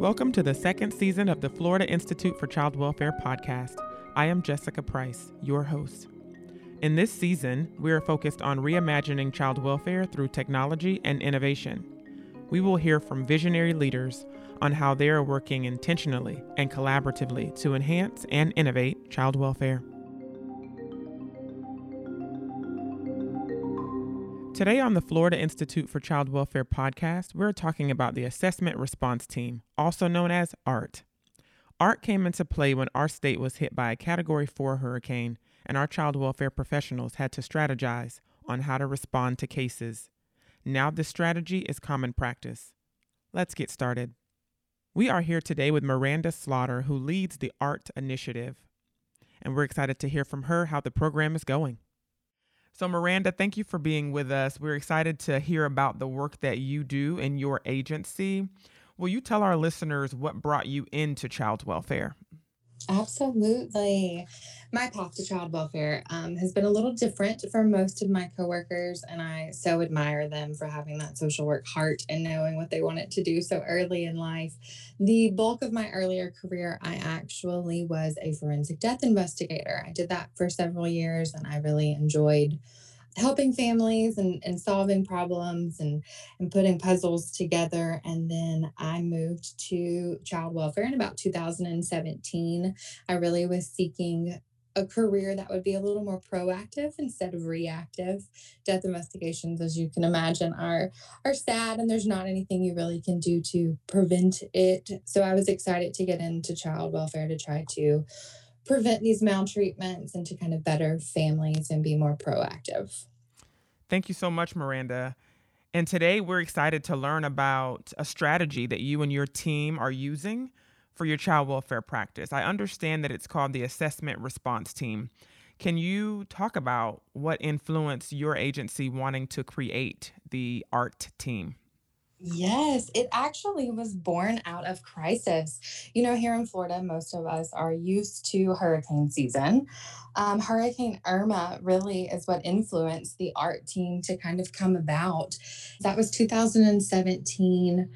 Welcome to the second season of the Florida Institute for Child Welfare podcast. I am Jessica Price, your host. In this season, we are focused on reimagining child welfare through technology and innovation. We will hear from visionary leaders on how they are working intentionally and collaboratively to enhance and innovate child welfare. Today on the Florida Institute for Child Welfare podcast, we're talking about the Assessment Response Team, also known as ART. ART came into play when our state was hit by a Category 4 hurricane, and our child welfare professionals had to strategize on how to respond to cases. Now, this strategy is common practice. Let's get started. We are here today with Miranda Slaughter, who leads the ART initiative, and we're excited to hear from her how the program is going. So, Miranda, thank you for being with us. We're excited to hear about the work that you do in your agency. Will you tell our listeners what brought you into child welfare? Absolutely. My path to child welfare um, has been a little different for most of my coworkers, and I so admire them for having that social work heart and knowing what they wanted to do so early in life. The bulk of my earlier career, I actually was a forensic death investigator. I did that for several years, and I really enjoyed helping families and, and solving problems and, and putting puzzles together. And then I moved to child welfare in about 2017. I really was seeking a career that would be a little more proactive instead of reactive. Death investigations, as you can imagine, are are sad and there's not anything you really can do to prevent it. So I was excited to get into child welfare to try to prevent these maltreatments and to kind of better families and be more proactive. Thank you so much, Miranda. And today we're excited to learn about a strategy that you and your team are using for your child welfare practice. I understand that it's called the Assessment Response Team. Can you talk about what influenced your agency wanting to create the ART team? Yes, it actually was born out of crisis. You know, here in Florida, most of us are used to hurricane season. Um, hurricane Irma really is what influenced the art team to kind of come about. That was 2017.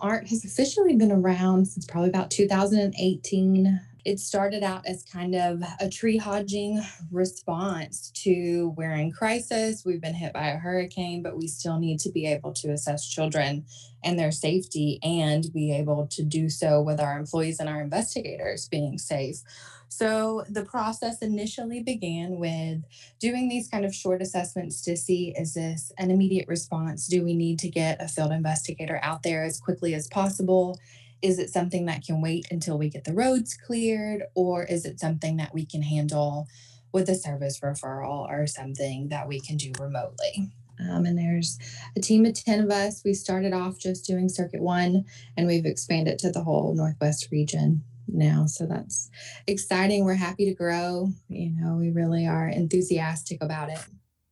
Art has officially been around since probably about 2018 it started out as kind of a triaging response to we're in crisis. We've been hit by a hurricane, but we still need to be able to assess children and their safety and be able to do so with our employees and our investigators being safe. So the process initially began with doing these kind of short assessments to see is this an immediate response? Do we need to get a field investigator out there as quickly as possible? Is it something that can wait until we get the roads cleared or is it something that we can handle with a service referral or something that we can do remotely? Um, and there's a team of 10 of us. We started off just doing circuit one and we've expanded to the whole northwest region now so that's exciting. We're happy to grow. You know we really are enthusiastic about it.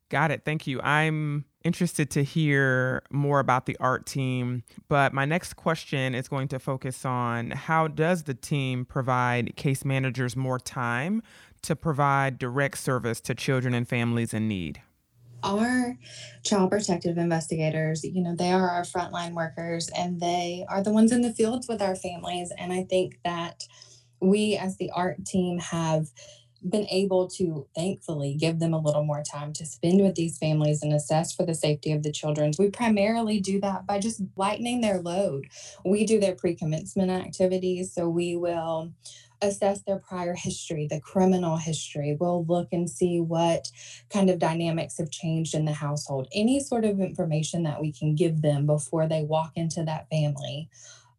Got it. Thank you. I'm interested to hear more about the art team. But my next question is going to focus on how does the team provide case managers more time to provide direct service to children and families in need? Our child protective investigators, you know, they are our frontline workers and they are the ones in the fields with our families. And I think that we, as the art team, have been able to thankfully give them a little more time to spend with these families and assess for the safety of the children. We primarily do that by just lightening their load. We do their pre commencement activities, so we will assess their prior history, the criminal history. We'll look and see what kind of dynamics have changed in the household, any sort of information that we can give them before they walk into that family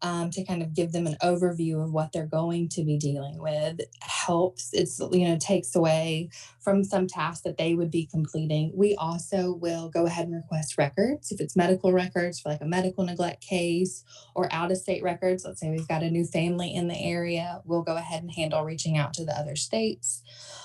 um, to kind of give them an overview of what they're going to be dealing with. Helps it's you know takes away from some tasks that they would be completing. We also will go ahead and request records. If it's medical records for like a medical neglect case or out of state records let's say we've got a new family in the area we'll go ahead and handle reaching out to the other states.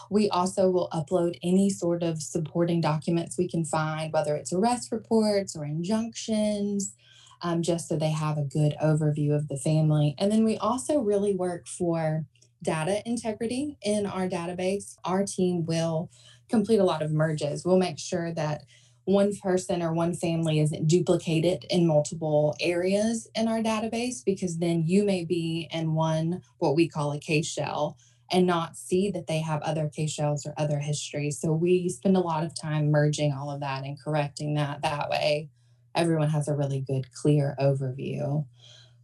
We also will upload any sort of supporting documents we can find whether it's arrest reports or injunctions um, just so they have a good overview of the family. And then we also really work for data integrity in our database. Our team will complete a lot of merges. We'll make sure that one person or one family isn't duplicated in multiple areas in our database because then you may be in one what we call a case shell and not see that they have other case shells or other histories. So we spend a lot of time merging all of that and correcting that that way everyone has a really good clear overview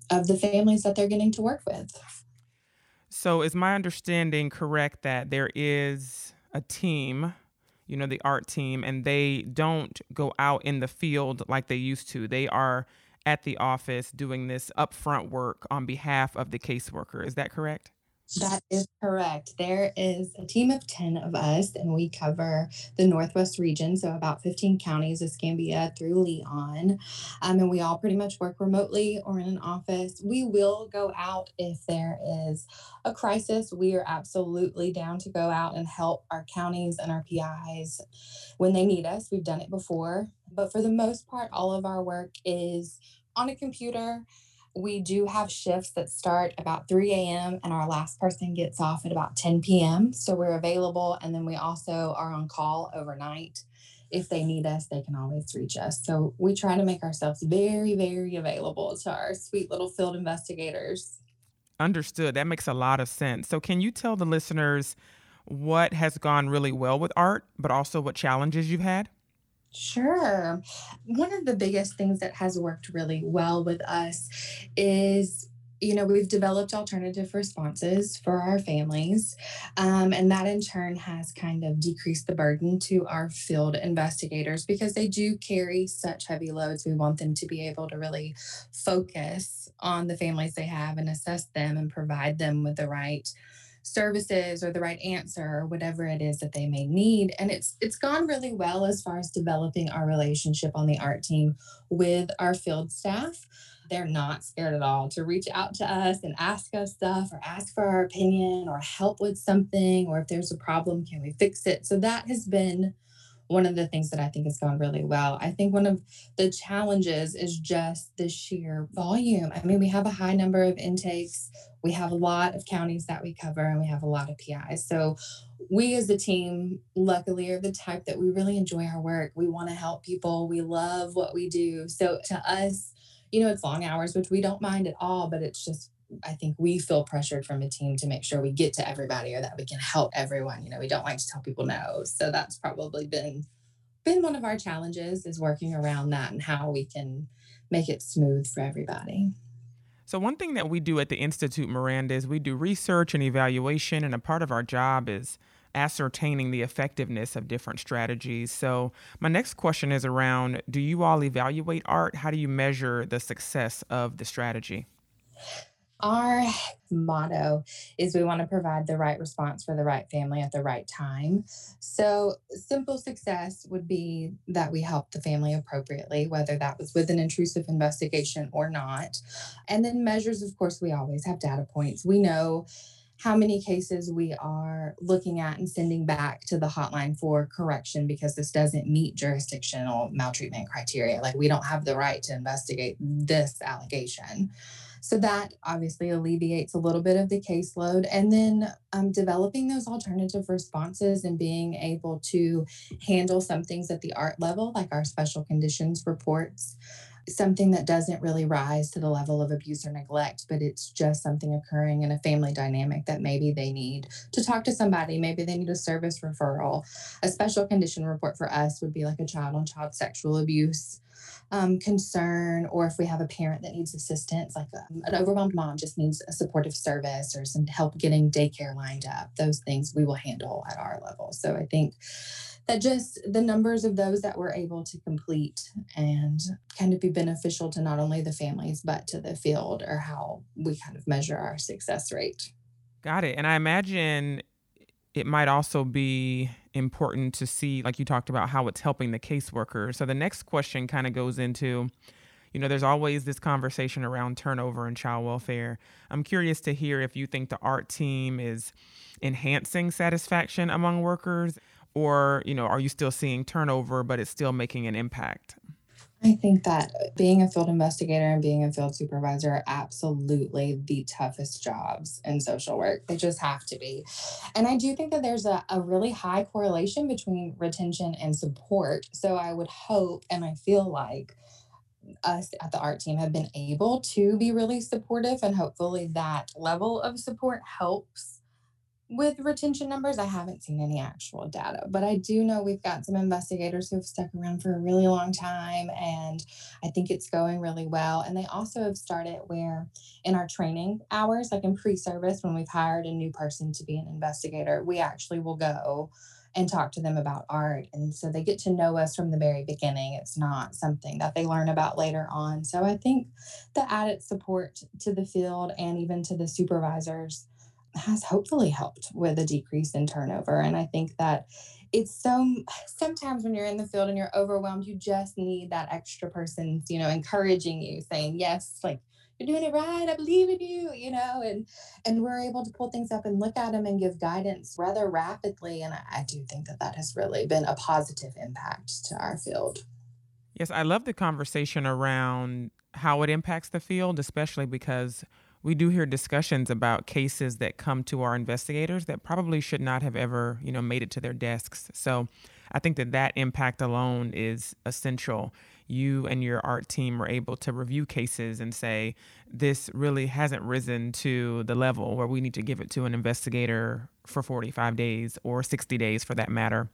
of the families that they're getting to work with. So is my understanding correct that there is a team you know, the art team, and they don't go out in the field like they used to. They are at the office doing this upfront work on behalf of the caseworker. Is that correct? That is correct. There is a team of 10 of us, and we cover the Northwest region, so about 15 counties, Escambia through Leon. Um, and we all pretty much work remotely or in an office. We will go out if there is a crisis. We are absolutely down to go out and help our counties and our PIs when they need us. We've done it before, but for the most part, all of our work is on a computer we do have shifts that start about 3 a.m. and our last person gets off at about 10 p.m. So we're available. And then we also are on call overnight. If they need us, they can always reach us. So we try to make ourselves very, very available to our sweet little field investigators. Understood. That makes a lot of sense. So, can you tell the listeners what has gone really well with art, but also what challenges you've had? Sure. One of the biggest things that has worked really well with us is you know, we've developed alternative responses for our families. Um, and that in turn has kind of decreased the burden to our field investigators because they do carry such heavy loads. We want them to be able to really focus on the families they have and assess them and provide them with the right services or the right answer or whatever it is that they may need. And it's it's gone really well as far as developing our relationship on the art team with our field staff. They're not scared at all to reach out to us and ask us stuff or ask for our opinion or help with something or if there's a problem can we fix it? So that has been one of the things that I think has gone really well. I think one of the challenges is just the sheer volume. I mean, we have a high number of intakes, we have a lot of counties that we cover, and we have a lot of PIs. So, we as a team, luckily, are the type that we really enjoy our work. We want to help people, we love what we do. So, to us, you know, it's long hours, which we don't mind at all, but it's just I think we feel pressured from a team to make sure we get to everybody or that we can help everyone. You know, we don't like to tell people no. So that's probably been been one of our challenges is working around that and how we can make it smooth for everybody. So, one thing that we do at the Institute, Miranda, is we do research and evaluation, and a part of our job is ascertaining the effectiveness of different strategies. So, my next question is around do you all evaluate art? How do you measure the success of the strategy? Our motto is we want to provide the right response for the right family at the right time. So, simple success would be that we help the family appropriately, whether that was with an intrusive investigation or not. And then, measures, of course, we always have data points. We know how many cases we are looking at and sending back to the hotline for correction because this doesn't meet jurisdictional maltreatment criteria. Like, we don't have the right to investigate this allegation. So that obviously alleviates a little bit of the caseload. And then um, developing those alternative responses and being able to handle some things at the art level, like our special conditions reports something that doesn't really rise to the level of abuse or neglect, but it's just something occurring in a family dynamic that maybe they need to talk to somebody. Maybe they need a service referral. A special condition report for us would be like a child on child sexual abuse um, concern, or if we have a parent that needs assistance, like um, an overwhelmed mom just needs a supportive service or some help getting daycare lined up, those things we will handle at our level. So I think that just the numbers of those that we're able to complete and kind of be beneficial to not only the families but to the field or how we kind of measure our success rate. Got it. And I imagine it might also be important to see, like you talked about, how it's helping the caseworker. So the next question kind of goes into, you know, there's always this conversation around turnover and child welfare. I'm curious to hear if you think the art team is enhancing satisfaction among workers or you know are you still seeing turnover but it's still making an impact I think that uh, being a field investigator and being a field supervisor are absolutely the toughest jobs in social work. They just have to be. And I do think that there's a, a really high correlation between retention and support. So I would hope and I feel like us at the art team have been able to be really supportive and hopefully that level of support helps with retention numbers, I haven't seen any actual data, but I do know we've got some investigators who have stuck around for a really long time, and I think it's going really well. And they also have started where in our training hours, like in pre service, when we've hired a new person to be an investigator, we actually will go and talk to them about art. And so they get to know us from the very beginning. It's not something that they learn about later on. So I think the added support to the field and even to the supervisors has hopefully helped with a decrease in turnover. And I think that it's so sometimes when you're in the field and you're overwhelmed, you just need that extra person, you know, encouraging you, saying, Yes, like you're doing it right. I believe in you, you know, and and we're able to pull things up and look at them and give guidance rather rapidly. And I, I do think that that has really been a positive impact to our field. Yes, I love the conversation around how it impacts the field, especially because we do hear discussions about cases that come to our investigators that probably should not have ever, you know, made it to their desks. So I think that that impact alone is essential. You and your art team are able to review cases and say, this really hasn't risen to the level where we need to give it to an investigator for 45 days or 60 days for that matter.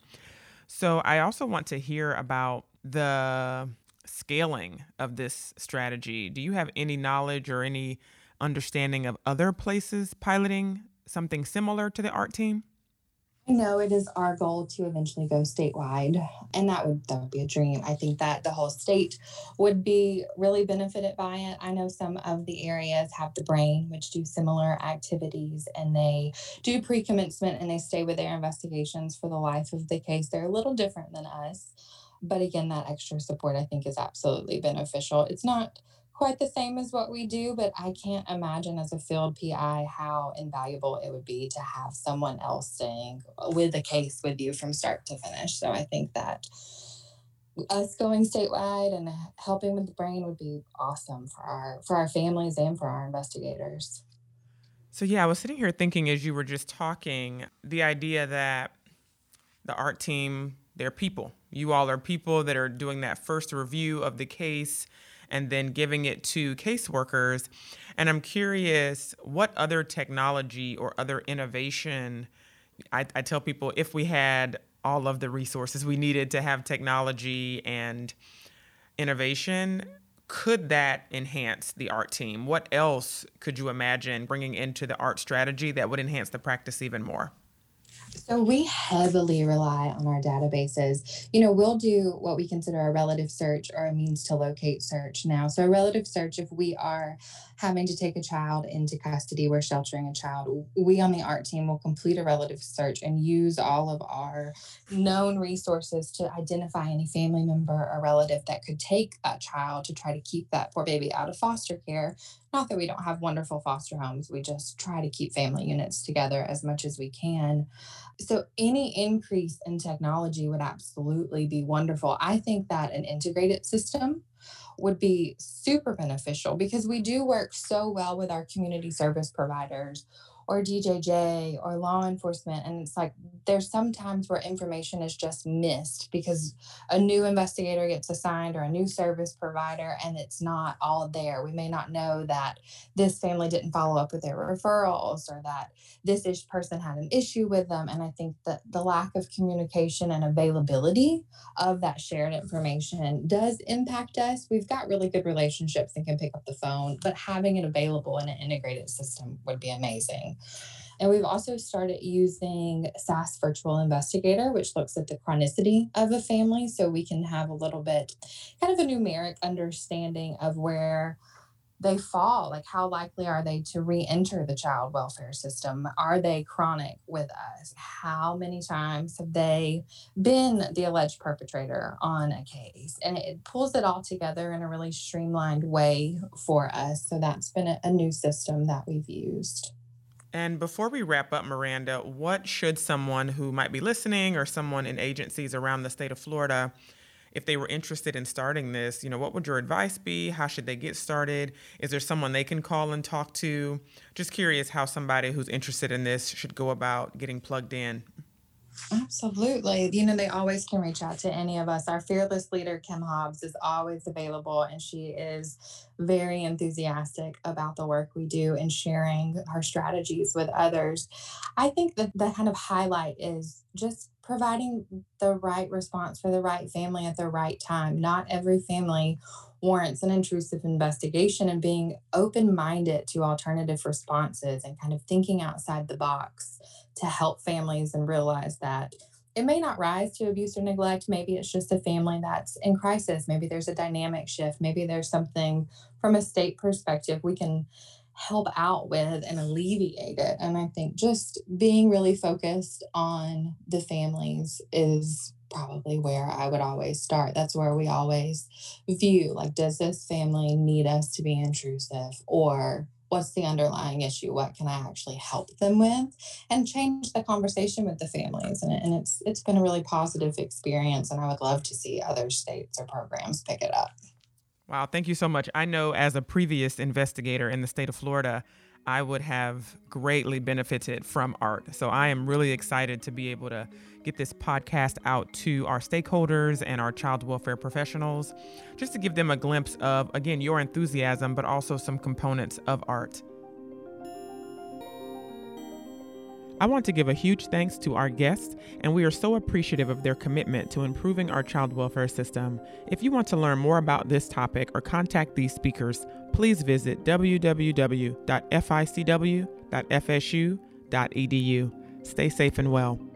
So I also want to hear about the scaling of this strategy. Do you have any knowledge or any understanding of other places piloting something similar to the art team? I know it is our goal to eventually go statewide, and that would that would be a dream. I think that the whole state would be really benefited by it. I know some of the areas have the brain, which do similar activities, and they do pre-commencement and they stay with their investigations for the life of the case. They're a little different than us, but again, that extra support I think is absolutely beneficial. It's not quite the same as what we do, but I can't imagine as a field PI how invaluable it would be to have someone else staying with the case with you from start to finish. So I think that us going statewide and helping with the brain would be awesome for our for our families and for our investigators. So yeah, I was sitting here thinking as you were just talking, the idea that the art team, they're people. You all are people that are doing that first review of the case and then giving it to caseworkers. And I'm curious what other technology or other innovation. I, I tell people if we had all of the resources we needed to have technology and innovation, could that enhance the art team? What else could you imagine bringing into the art strategy that would enhance the practice even more? So we heavily rely on our databases. You know, we'll do what we consider a relative search or a means to locate search now. So a relative search, if we are having to take a child into custody, we're sheltering a child, we on the art team will complete a relative search and use all of our known resources to identify any family member or relative that could take that child to try to keep that poor baby out of foster care. Not that we don't have wonderful foster homes, we just try to keep family units together as much as we can. So, any increase in technology would absolutely be wonderful. I think that an integrated system would be super beneficial because we do work so well with our community service providers or DJJ or law enforcement. And it's like there's sometimes where information is just missed because a new investigator gets assigned or a new service provider and it's not all there. We may not know that this family didn't follow up with their referrals or that this ish person had an issue with them. And I think that the lack of communication and availability of that shared information does impact us. We've got really good relationships and can pick up the phone, but having it available in an integrated system would be amazing. And we've also started using SAS Virtual Investigator, which looks at the chronicity of a family. So we can have a little bit kind of a numeric understanding of where they fall like how likely are they to re-enter the child welfare system? Are they chronic with us? How many times have they been the alleged perpetrator on a case? And it pulls it all together in a really streamlined way for us. So that's been a, a new system that we've used and before we wrap up, Miranda, what should someone who might be listening or someone in agencies around the state of Florida if they were interested in starting this, you know, what would your advice be? How should they get started? Is there someone they can call and talk to? Just curious how somebody who's interested in this should go about getting plugged in. Absolutely. You know, they always can reach out to any of us. Our fearless leader, Kim Hobbs, is always available, and she is very enthusiastic about the work we do and sharing her strategies with others. I think that the kind of highlight is just providing the right response for the right family at the right time. Not every family warrants an intrusive investigation and being open minded to alternative responses and kind of thinking outside the box to help families and realize that it may not rise to abuse or neglect. Maybe it's just a family that's in crisis. Maybe there's a dynamic shift. Maybe there's something from a state perspective we can help out with and alleviate it. And I think just being really focused on the families is probably where I would always start. That's where we always view like, does this family need us to be intrusive? Or what's the underlying issue? What can I actually help them with? And change the conversation with the families. And, and it's it's been a really positive experience. And I would love to see other states or programs pick it up. Wow, thank you so much. I know as a previous investigator in the state of Florida, I would have greatly benefited from ART. So I am really excited to be able to get this podcast out to our stakeholders and our child welfare professionals, just to give them a glimpse of, again, your enthusiasm, but also some components of ART. I want to give a huge thanks to our guests, and we are so appreciative of their commitment to improving our child welfare system. If you want to learn more about this topic or contact these speakers, please visit www.ficw.fsu.edu. Stay safe and well.